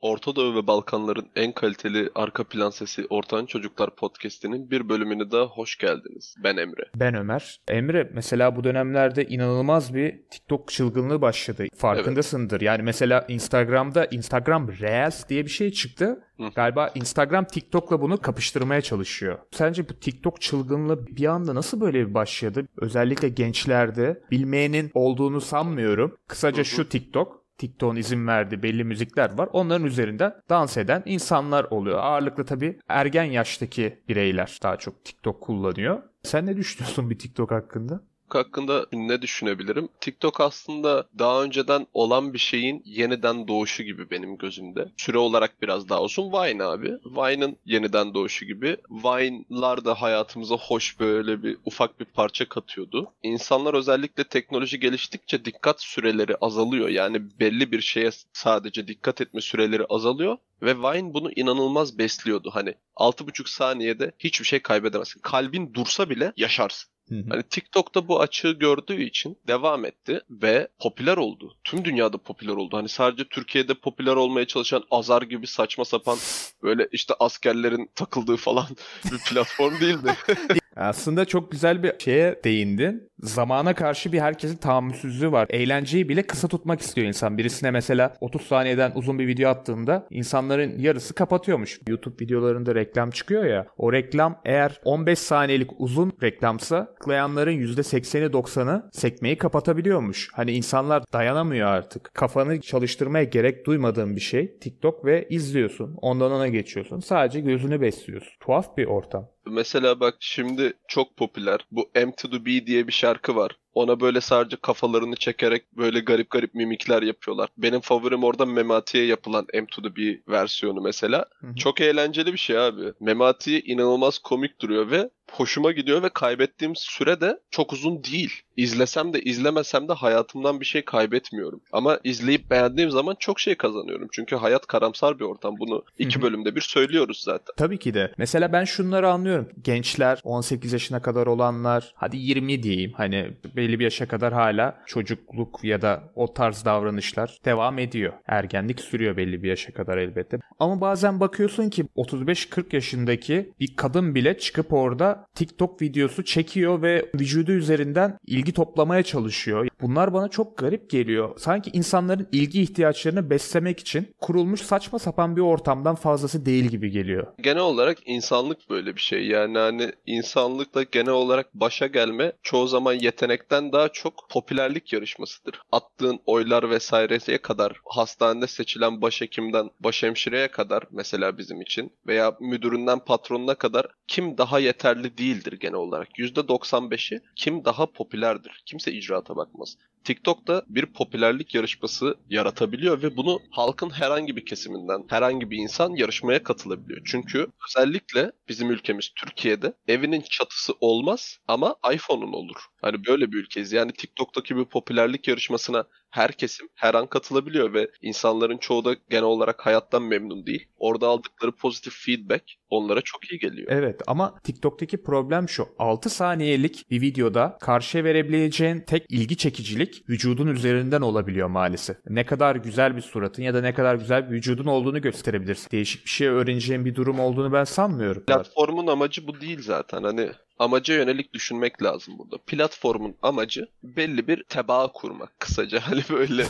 Orta Doğu ve Balkanların en kaliteli arka plan sesi Ortan Çocuklar Podcast'inin bir bölümüne daha hoş geldiniz. Ben Emre. Ben Ömer. Emre mesela bu dönemlerde inanılmaz bir TikTok çılgınlığı başladı. Farkındasındır. Evet. Yani mesela Instagram'da Instagram Reels diye bir şey çıktı. Hı. Galiba Instagram TikTok'la bunu kapıştırmaya çalışıyor. Sence bu TikTok çılgınlığı bir anda nasıl böyle bir başladı? Özellikle gençlerde bilmeyenin olduğunu sanmıyorum. Kısaca şu TikTok TikTok'un izin verdiği belli müzikler var. Onların üzerinde dans eden insanlar oluyor. Ağırlıklı tabii ergen yaştaki bireyler daha çok TikTok kullanıyor. Sen ne düşünüyorsun bir TikTok hakkında? Hakkında ne düşünebilirim? TikTok aslında daha önceden olan bir şeyin yeniden doğuşu gibi benim gözümde. Süre olarak biraz daha uzun. Vine abi. Vine'ın yeniden doğuşu gibi. Vine'lar da hayatımıza hoş böyle bir ufak bir parça katıyordu. İnsanlar özellikle teknoloji geliştikçe dikkat süreleri azalıyor. Yani belli bir şeye sadece dikkat etme süreleri azalıyor. Ve Vine bunu inanılmaz besliyordu. Hani 6,5 saniyede hiçbir şey kaybedemezsin. Kalbin dursa bile yaşarsın. Hani TikTok'ta bu açığı gördüğü için devam etti ve popüler oldu. Tüm dünyada popüler oldu. Hani sadece Türkiye'de popüler olmaya çalışan Azar gibi saçma sapan böyle işte askerlerin takıldığı falan bir platform değildi. Aslında çok güzel bir şeye değindin. Zamana karşı bir herkesin tahammülsüzlüğü var. Eğlenceyi bile kısa tutmak istiyor insan. Birisine mesela 30 saniyeden uzun bir video attığında insanların yarısı kapatıyormuş. YouTube videolarında reklam çıkıyor ya. O reklam eğer 15 saniyelik uzun reklamsa tıklayanların %80'i 90'ı sekmeyi kapatabiliyormuş. Hani insanlar dayanamıyor artık. Kafanı çalıştırmaya gerek duymadığın bir şey TikTok ve izliyorsun. Ondan ona geçiyorsun. Sadece gözünü besliyorsun. Tuhaf bir ortam. Mesela bak şimdi çok popüler. Bu M to the B diye bir şarkı var. Ona böyle sadece kafalarını çekerek böyle garip garip mimikler yapıyorlar. Benim favorim orada Memati'ye yapılan M to the B versiyonu mesela. Hı hı. Çok eğlenceli bir şey abi. Memati inanılmaz komik duruyor ve hoşuma gidiyor ve kaybettiğim süre de çok uzun değil. İzlesem de izlemesem de hayatımdan bir şey kaybetmiyorum. Ama izleyip beğendiğim zaman çok şey kazanıyorum. Çünkü hayat karamsar bir ortam. Bunu iki bölümde bir söylüyoruz zaten. Tabii ki de. Mesela ben şunları anlıyorum. Gençler 18 yaşına kadar olanlar hadi 20 diyeyim hani belli bir yaşa kadar hala çocukluk ya da o tarz davranışlar devam ediyor. Ergenlik sürüyor belli bir yaşa kadar elbette. Ama bazen bakıyorsun ki 35-40 yaşındaki bir kadın bile çıkıp orada TikTok videosu çekiyor ve vücudu üzerinden ilgi toplamaya çalışıyor. Bunlar bana çok garip geliyor. Sanki insanların ilgi ihtiyaçlarını beslemek için kurulmuş saçma sapan bir ortamdan fazlası değil gibi geliyor. Genel olarak insanlık böyle bir şey. Yani hani insanlıkla genel olarak başa gelme çoğu zaman yetenekten daha çok popülerlik yarışmasıdır. Attığın oylar vesaireye kadar hastanede seçilen başhekimden başhemşireye kadar mesela bizim için veya müdüründen patronuna kadar kim daha yeterli değildir genel olarak. %95'i kim daha popülerdir. Kimse icraata bakmaz. models TikTok'ta bir popülerlik yarışması yaratabiliyor ve bunu halkın herhangi bir kesiminden herhangi bir insan yarışmaya katılabiliyor. Çünkü özellikle bizim ülkemiz Türkiye'de evinin çatısı olmaz ama iPhone'un olur. Hani böyle bir ülkeyiz. Yani TikTok'taki bir popülerlik yarışmasına her kesim her an katılabiliyor ve insanların çoğu da genel olarak hayattan memnun değil. Orada aldıkları pozitif feedback onlara çok iyi geliyor. Evet ama TikTok'taki problem şu. 6 saniyelik bir videoda karşıya verebileceğin tek ilgi çekicilik vücudun üzerinden olabiliyor maalesef. Ne kadar güzel bir suratın ya da ne kadar güzel bir vücudun olduğunu gösterebilirsin. Değişik bir şey öğreneceğin bir durum olduğunu ben sanmıyorum. Platformun amacı bu değil zaten. Hani amaca yönelik düşünmek lazım burada. Platformun amacı belli bir tebaa kurmak kısaca. Hani böyle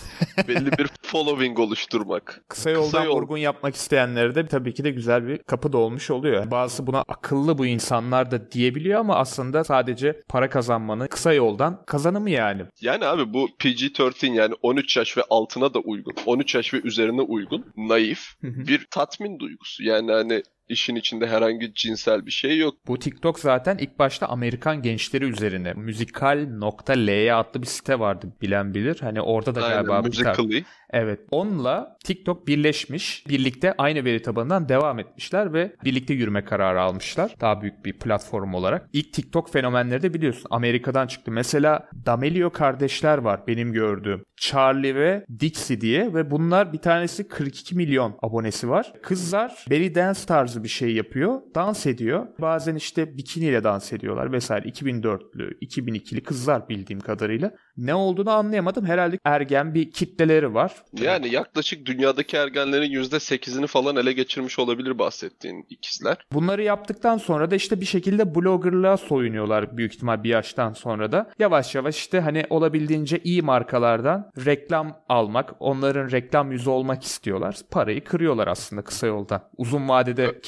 belli bir following oluşturmak. Kısa yoldan Kısa yol... vurgun yapmak isteyenlere de tabii ki de güzel bir kapı dolmuş oluyor. Bazısı buna akıllı bu insanlar da diyebiliyor ama aslında sadece para kazanmanın kısa yoldan kazanımı yani. Yani abi bu PG-13 yani 13 yaş ve altına da uygun. 13 yaş ve üzerine uygun. Naif bir tatmin duygusu. Yani hani işin içinde herhangi cinsel bir şey yok. Bu TikTok zaten ilk başta Amerikan gençleri üzerine müzikal.ly adlı bir site vardı bilen bilir. Hani orada da Aynen, galiba Musical.ly. Evet. Onunla TikTok birleşmiş. Birlikte aynı veri tabanından devam etmişler ve birlikte yürüme kararı almışlar. Daha büyük bir platform olarak. İlk TikTok fenomenleri de biliyorsun Amerika'dan çıktı. Mesela D'Amelio kardeşler var benim gördüğüm. Charlie ve Dixie diye ve bunlar bir tanesi 42 milyon abonesi var. Kızlar belly dance tarzı bir şey yapıyor. Dans ediyor. Bazen işte bikiniyle dans ediyorlar vesaire. 2004'lü, 2002'li kızlar bildiğim kadarıyla. Ne olduğunu anlayamadım. Herhalde ergen bir kitleleri var Yani yaklaşık dünyadaki ergenlerin %8'ini falan ele geçirmiş olabilir bahsettiğin ikizler. Bunları yaptıktan sonra da işte bir şekilde bloggerlığa soyunuyorlar büyük ihtimal bir yaştan sonra da. Yavaş yavaş işte hani olabildiğince iyi markalardan reklam almak, onların reklam yüzü olmak istiyorlar. Parayı kırıyorlar aslında kısa yoldan. Uzun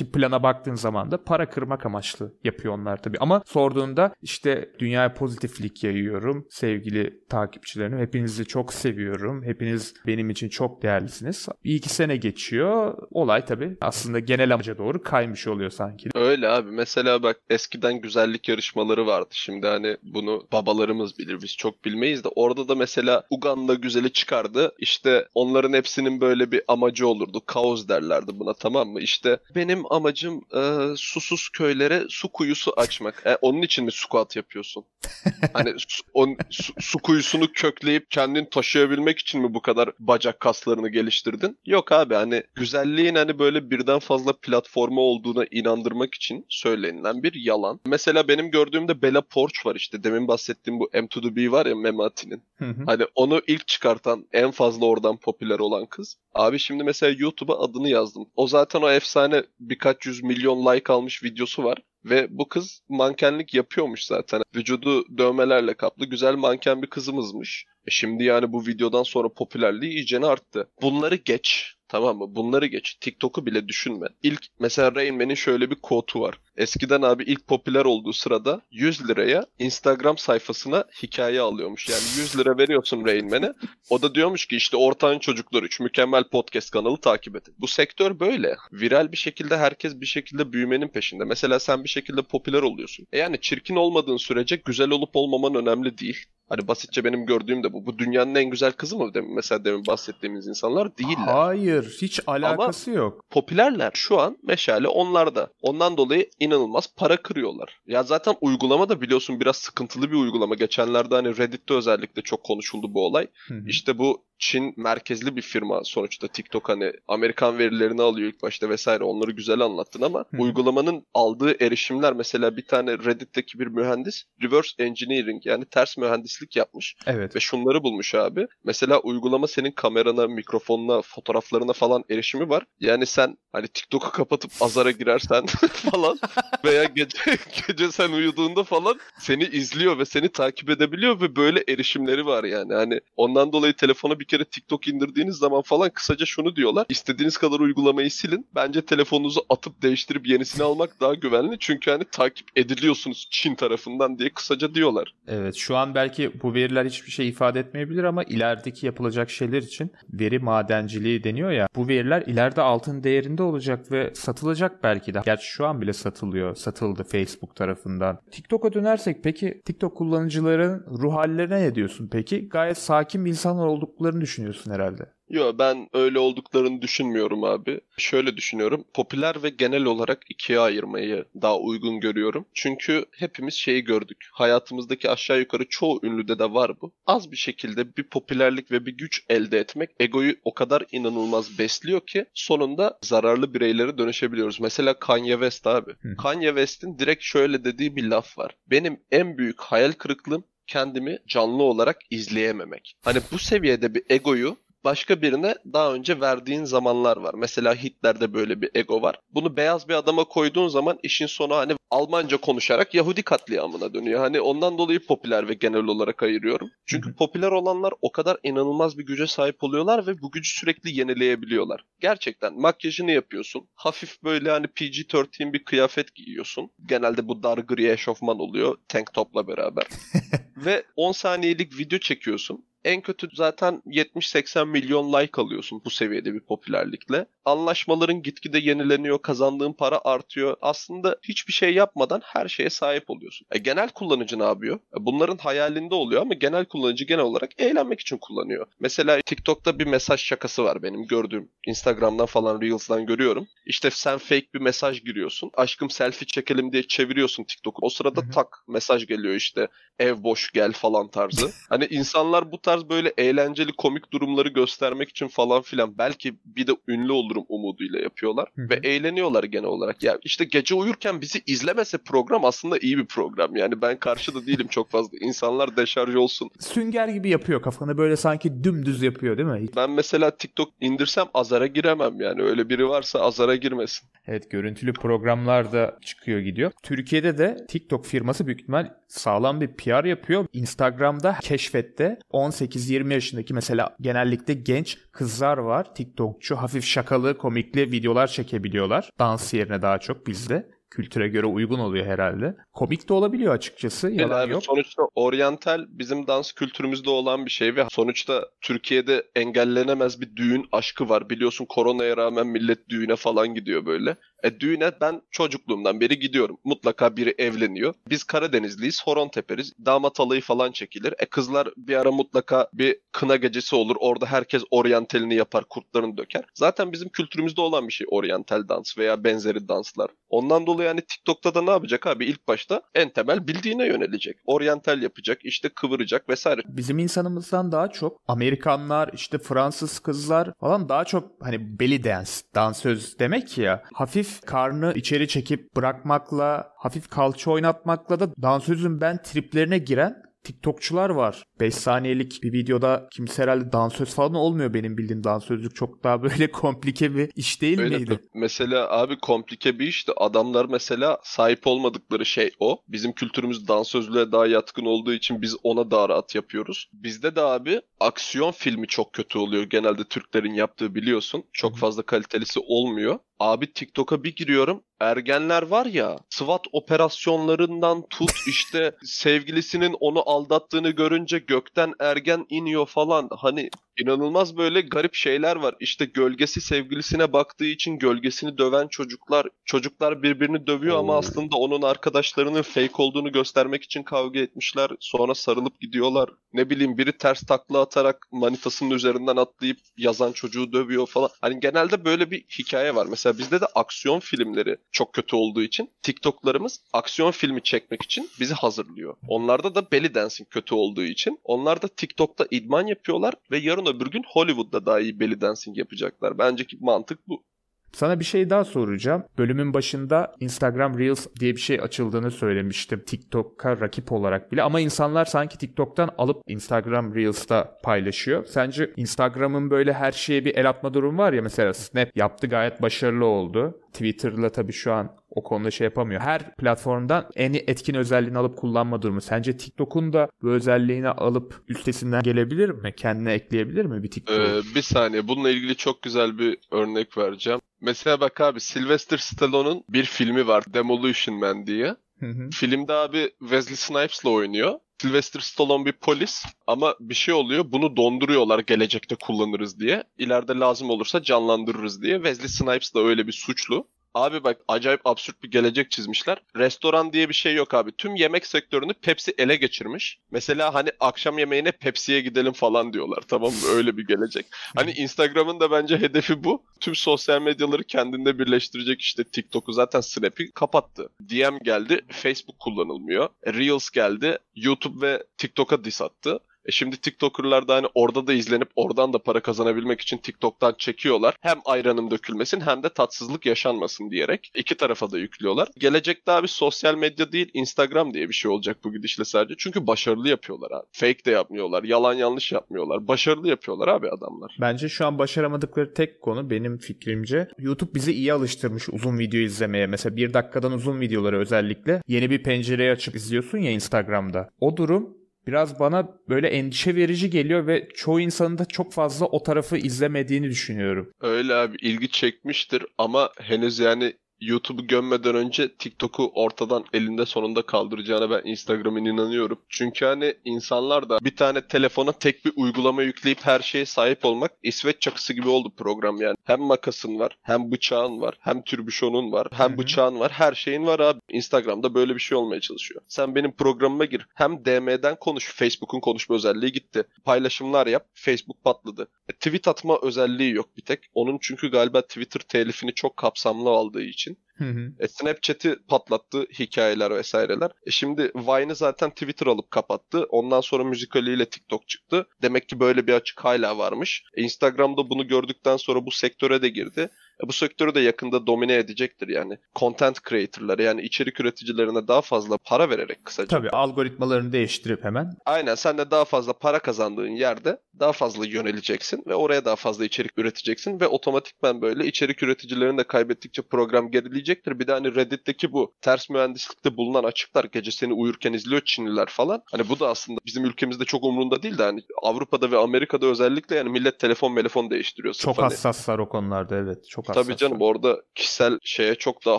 vadedeki plana baktığın zaman da para kırmak amaçlı yapıyor onlar tabii. Ama sorduğunda işte dünyaya pozitiflik yayıyorum sevgili takipçilerim. Hepinizi çok seviyorum. Hepiniz benim için çok değerlisiniz. Bir iki sene geçiyor. Olay tabii aslında genel amaca doğru kaymış oluyor sanki. Öyle abi. Mesela bak eskiden güzellik yarışmaları vardı. Şimdi hani bunu babalarımız bilir. Biz çok bilmeyiz de. Orada da mesela Uganda güzeli çıkardı. İşte onların hepsinin böyle bir amacı olurdu. Kaos derlerdi buna tamam mı? İşte benim amacım e, susuz köylere su kuyusu açmak. E, onun için mi squat yapıyorsun? hani su, on, su, su kuyusunu kökleyip kendin taşıyabilmek için mi bu kadar bacak kaslarını geliştirdin? Yok abi hani güzelliğin hani böyle birden fazla platformu olduğuna inandırmak için söylenilen bir yalan. Mesela benim gördüğümde Bella Porch var işte demin bahsettiğim bu M to the B var ya Memati'nin. Hani onu ilk çıkartan en fazla oradan popüler olan kız. Abi şimdi mesela YouTube'a adını yazdım. O zaten o efsane birkaç yüz milyon like almış videosu var. Ve bu kız mankenlik yapıyormuş zaten. Vücudu dövmelerle kaplı güzel manken bir kızımızmış. E şimdi yani bu videodan sonra popülerliği iyicene arttı. Bunları geç. Tamam mı? Bunları geç. TikTok'u bile düşünme. İlk mesela Rain Man'in şöyle bir kotu var. Eskiden abi ilk popüler olduğu sırada 100 liraya Instagram sayfasına hikaye alıyormuş. Yani 100 lira veriyorsun Rain Man'e. O da diyormuş ki işte Ortağın Çocuklar 3 mükemmel podcast kanalı takip edin. Bu sektör böyle. Viral bir şekilde herkes bir şekilde büyümenin peşinde. Mesela sen bir şekilde popüler oluyorsun. E yani çirkin olmadığın sürece güzel olup olmaman önemli değil. Hani basitçe benim gördüğüm de bu. Bu dünyanın en güzel kızı mı demin mesela demin bahsettiğimiz insanlar değiller. Hayır, hiç alakası Ama yok. Popülerler şu an meşale onlarda. Ondan dolayı inanılmaz para kırıyorlar. Ya zaten uygulama da biliyorsun biraz sıkıntılı bir uygulama. Geçenlerde hani Reddit'te özellikle çok konuşuldu bu olay. İşte bu Çin merkezli bir firma sonuçta TikTok hani Amerikan verilerini alıyor ilk başta vesaire onları güzel anlattın ama Hı. uygulamanın aldığı erişimler mesela bir tane Reddit'teki bir mühendis reverse engineering yani ters mühendislik yapmış. Evet. Ve şunları bulmuş abi. Mesela uygulama senin kamerana, mikrofonuna, fotoğraflarına falan erişimi var. Yani sen hani TikTok'u kapatıp azara girersen falan veya gece gece sen uyuduğunda falan seni izliyor ve seni takip edebiliyor ve böyle erişimleri var yani. Hani ondan dolayı telefona bir kere TikTok indirdiğiniz zaman falan kısaca şunu diyorlar. İstediğiniz kadar uygulamayı silin. Bence telefonunuzu atıp değiştirip yenisini almak daha güvenli. Çünkü hani takip ediliyorsunuz Çin tarafından diye kısaca diyorlar. Evet şu an belki bu veriler hiçbir şey ifade etmeyebilir ama ilerideki yapılacak şeyler için veri madenciliği deniyor ya. Bu veriler ileride altın değerinde olacak ve satılacak belki de. Gerçi şu an bile satılıyor. Satıldı Facebook tarafından. TikTok'a dönersek peki TikTok kullanıcıların ruh hallerine ne diyorsun peki? Gayet sakin bir insanlar olduklarını düşünüyorsun herhalde. Yo ben öyle olduklarını düşünmüyorum abi. Şöyle düşünüyorum. Popüler ve genel olarak ikiye ayırmayı daha uygun görüyorum. Çünkü hepimiz şeyi gördük. Hayatımızdaki aşağı yukarı çoğu ünlüde de var bu. Az bir şekilde bir popülerlik ve bir güç elde etmek egoyu o kadar inanılmaz besliyor ki sonunda zararlı bireylere dönüşebiliyoruz. Mesela Kanye West abi. Hı. Kanye West'in direkt şöyle dediği bir laf var. Benim en büyük hayal kırıklığım kendimi canlı olarak izleyememek. Hani bu seviyede bir egoyu başka birine daha önce verdiğin zamanlar var. Mesela Hitler'de böyle bir ego var. Bunu beyaz bir adama koyduğun zaman işin sonu hani Almanca konuşarak Yahudi katliamına dönüyor. Hani ondan dolayı popüler ve genel olarak ayırıyorum. Çünkü popüler olanlar o kadar inanılmaz bir güce sahip oluyorlar ve bu gücü sürekli yenileyebiliyorlar. Gerçekten makyajını yapıyorsun. Hafif böyle hani PG-13 bir kıyafet giyiyorsun. Genelde bu dar gri eşofman oluyor tank topla beraber. ve 10 saniyelik video çekiyorsun en kötü zaten 70-80 milyon like alıyorsun bu seviyede bir popülerlikle. Anlaşmaların gitgide yenileniyor, kazandığın para artıyor. Aslında hiçbir şey yapmadan her şeye sahip oluyorsun. E, genel kullanıcı ne yapıyor? E, bunların hayalinde oluyor ama genel kullanıcı genel olarak eğlenmek için kullanıyor. Mesela TikTok'ta bir mesaj şakası var benim gördüğüm. Instagram'dan falan Reels'dan görüyorum. İşte sen fake bir mesaj giriyorsun. Aşkım selfie çekelim diye çeviriyorsun TikTok'u. O sırada tak mesaj geliyor işte ev boş gel falan tarzı. Hani insanlar bu tarz tarz böyle eğlenceli komik durumları göstermek için falan filan belki bir de ünlü olurum umuduyla yapıyorlar Hı-hı. ve eğleniyorlar genel olarak. Ya işte gece uyurken bizi izlemese program aslında iyi bir program. Yani ben karşıda değilim çok fazla. İnsanlar deşarj olsun. Sünger gibi yapıyor kafanı böyle sanki dümdüz yapıyor değil mi? Ben mesela TikTok indirsem azara giremem yani. Öyle biri varsa azara girmesin. Evet görüntülü programlar da çıkıyor gidiyor. Türkiye'de de TikTok firması büyük ihtimal sağlam bir PR yapıyor. Instagram'da keşfette 18-20 yaşındaki mesela genellikle genç kızlar var. TikTokçu hafif şakalı komikli videolar çekebiliyorlar. Dans yerine daha çok bizde kültüre göre uygun oluyor herhalde. Komik de olabiliyor açıkçası. Yalan evet, yok. Sonuçta oryantal bizim dans kültürümüzde olan bir şey ve sonuçta Türkiye'de engellenemez bir düğün aşkı var. Biliyorsun koronaya rağmen millet düğüne falan gidiyor böyle. E düğüne ben çocukluğumdan beri gidiyorum. Mutlaka biri evleniyor. Biz Karadenizliyiz, horon teperiz. Damat alayı falan çekilir. E kızlar bir ara mutlaka bir kına gecesi olur. Orada herkes oryantalini yapar, kurtlarını döker. Zaten bizim kültürümüzde olan bir şey oryantal dans veya benzeri danslar. Ondan dolayı yani TikTok'ta da ne yapacak abi? İlk başta en temel bildiğine yönelecek. Oryantal yapacak, işte kıvıracak vesaire. Bizim insanımızdan daha çok Amerikanlar, işte Fransız kızlar falan daha çok hani belly dance, dansöz demek ya. Hafif karnı içeri çekip bırakmakla, hafif kalça oynatmakla da dansözün ben triplerine giren TikTokçular var. 5 saniyelik bir videoda kimse herhalde dansöz falan olmuyor benim bildiğim dansözlük çok daha böyle komplike bir iş değil Öyle miydi? Mesela abi komplike bir işte adamlar mesela sahip olmadıkları şey o. Bizim kültürümüz dansözlüğe daha yatkın olduğu için biz ona daha rahat yapıyoruz. Bizde de abi aksiyon filmi çok kötü oluyor genelde Türklerin yaptığı biliyorsun. Çok fazla kalitelisi olmuyor. Abi TikTok'a bir giriyorum. Ergenler var ya SWAT operasyonlarından tut işte sevgilisinin onu aldattığını görünce gökten ergen iniyor falan. Hani inanılmaz böyle garip şeyler var. İşte gölgesi sevgilisine baktığı için gölgesini döven çocuklar. Çocuklar birbirini dövüyor ama aslında onun arkadaşlarının fake olduğunu göstermek için kavga etmişler. Sonra sarılıp gidiyorlar. Ne bileyim biri ters takla atarak manitasının üzerinden atlayıp yazan çocuğu dövüyor falan. Hani genelde böyle bir hikaye var. Mesela bizde de aksiyon filmleri çok kötü olduğu için TikTok'larımız aksiyon filmi çekmek için bizi hazırlıyor. Onlarda da belly dancing kötü olduğu için onlar da TikTok'ta idman yapıyorlar ve yarın öbür gün Hollywood'da daha iyi belly dancing yapacaklar. Bence ki mantık bu. Sana bir şey daha soracağım. Bölümün başında Instagram Reels diye bir şey açıldığını söylemiştim. TikTok'a rakip olarak bile ama insanlar sanki TikTok'tan alıp Instagram Reels'ta paylaşıyor. Sence Instagram'ın böyle her şeye bir el atma durumu var ya mesela Snap yaptı gayet başarılı oldu. Twitter'la tabii şu an o konuda şey yapamıyor. Her platformdan en etkin özelliğini alıp kullanma durumu. Sence TikTok'un da bu özelliğini alıp üstesinden gelebilir mi? Kendine ekleyebilir mi bir TikTok? Ee, bir saniye. Bununla ilgili çok güzel bir örnek vereceğim. Mesela bak abi Sylvester Stallone'un bir filmi var Demolition Man diye. Hı hı. Filmde abi Wesley Snipes'la oynuyor. Sylvester Stallone bir polis ama bir şey oluyor bunu donduruyorlar gelecekte kullanırız diye. İleride lazım olursa canlandırırız diye. Wesley Snipes da öyle bir suçlu. Abi bak acayip absürt bir gelecek çizmişler. Restoran diye bir şey yok abi. Tüm yemek sektörünü Pepsi ele geçirmiş. Mesela hani akşam yemeğine Pepsi'ye gidelim falan diyorlar. Tamam mı? Öyle bir gelecek. Hani Instagram'ın da bence hedefi bu. Tüm sosyal medyaları kendinde birleştirecek işte TikTok'u zaten Snap'i kapattı. DM geldi. Facebook kullanılmıyor. Reels geldi. YouTube ve TikTok'a diss attı. E şimdi TikToker'lar da hani orada da izlenip oradan da para kazanabilmek için TikTok'tan çekiyorlar. Hem ayranım dökülmesin hem de tatsızlık yaşanmasın diyerek iki tarafa da yüklüyorlar. Gelecekte abi sosyal medya değil Instagram diye bir şey olacak bu gidişle sadece. Çünkü başarılı yapıyorlar abi. Fake de yapmıyorlar. Yalan yanlış yapmıyorlar. Başarılı yapıyorlar abi adamlar. Bence şu an başaramadıkları tek konu benim fikrimce YouTube bizi iyi alıştırmış uzun video izlemeye. Mesela bir dakikadan uzun videoları özellikle yeni bir pencereyi açıp izliyorsun ya Instagram'da. O durum biraz bana böyle endişe verici geliyor ve çoğu insanın da çok fazla o tarafı izlemediğini düşünüyorum. Öyle abi ilgi çekmiştir ama henüz yani YouTube'u gömmeden önce TikTok'u ortadan elinde sonunda kaldıracağına ben Instagram'ın inanıyorum. Çünkü hani insanlar da bir tane telefona tek bir uygulama yükleyip her şeye sahip olmak İsveç çakısı gibi oldu program yani. Hem makasın var, hem bıçağın var, hem türbüşonun var, hem Hı-hı. bıçağın var, her şeyin var abi. Instagram'da böyle bir şey olmaya çalışıyor. Sen benim programıma gir. Hem DM'den konuş. Facebook'un konuşma özelliği gitti. Paylaşımlar yap. Facebook patladı. Tweet atma özelliği yok bir tek. Onun çünkü galiba Twitter telifini çok kapsamlı aldığı için. Hı hı. E, Snapchat'i patlattı hikayeler vesaireler. E, şimdi Vine'ı zaten Twitter alıp kapattı. Ondan sonra müzikaliyle TikTok çıktı. Demek ki böyle bir açık hala varmış. E, Instagram'da bunu gördükten sonra bu sektöre de girdi. E, bu sektörü de yakında domine edecektir yani. Content creator'lara yani içerik üreticilerine daha fazla para vererek kısaca. Tabii algoritmalarını değiştirip hemen. Aynen sen de daha fazla para kazandığın yerde daha fazla yöneleceksin ve oraya daha fazla içerik üreteceksin ve otomatikman böyle içerik üreticilerini de kaybettikçe program gerileyecektir. Bir de hani Reddit'teki bu ters mühendislikte bulunan açıklar gece seni uyurken izliyor Çinliler falan. Hani bu da aslında bizim ülkemizde çok umurunda değil de hani Avrupa'da ve Amerika'da özellikle yani millet telefon telefon değiştiriyor. Çok hani. hassaslar o konularda evet. Çok hassaslar. Tabii canım orada kişisel şeye çok daha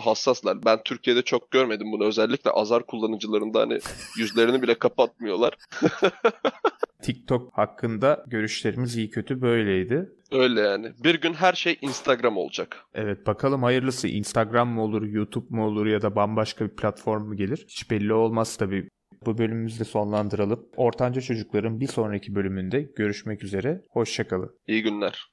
hassaslar. Ben Türkiye'de çok görmedim bunu. Özellikle azar kullanıcılarında hani yüzlerini bile kapatmıyorlar. TikTok hakkında görüşlerimiz iyi kötü böyleydi. Öyle yani. Bir gün her şey Instagram olacak. Evet bakalım hayırlısı Instagram mı olur, YouTube mu olur ya da bambaşka bir platform mu gelir? Hiç belli olmaz tabii. Bu bölümümüzü de sonlandıralım. Ortanca Çocukların bir sonraki bölümünde görüşmek üzere. Hoşçakalın. İyi günler.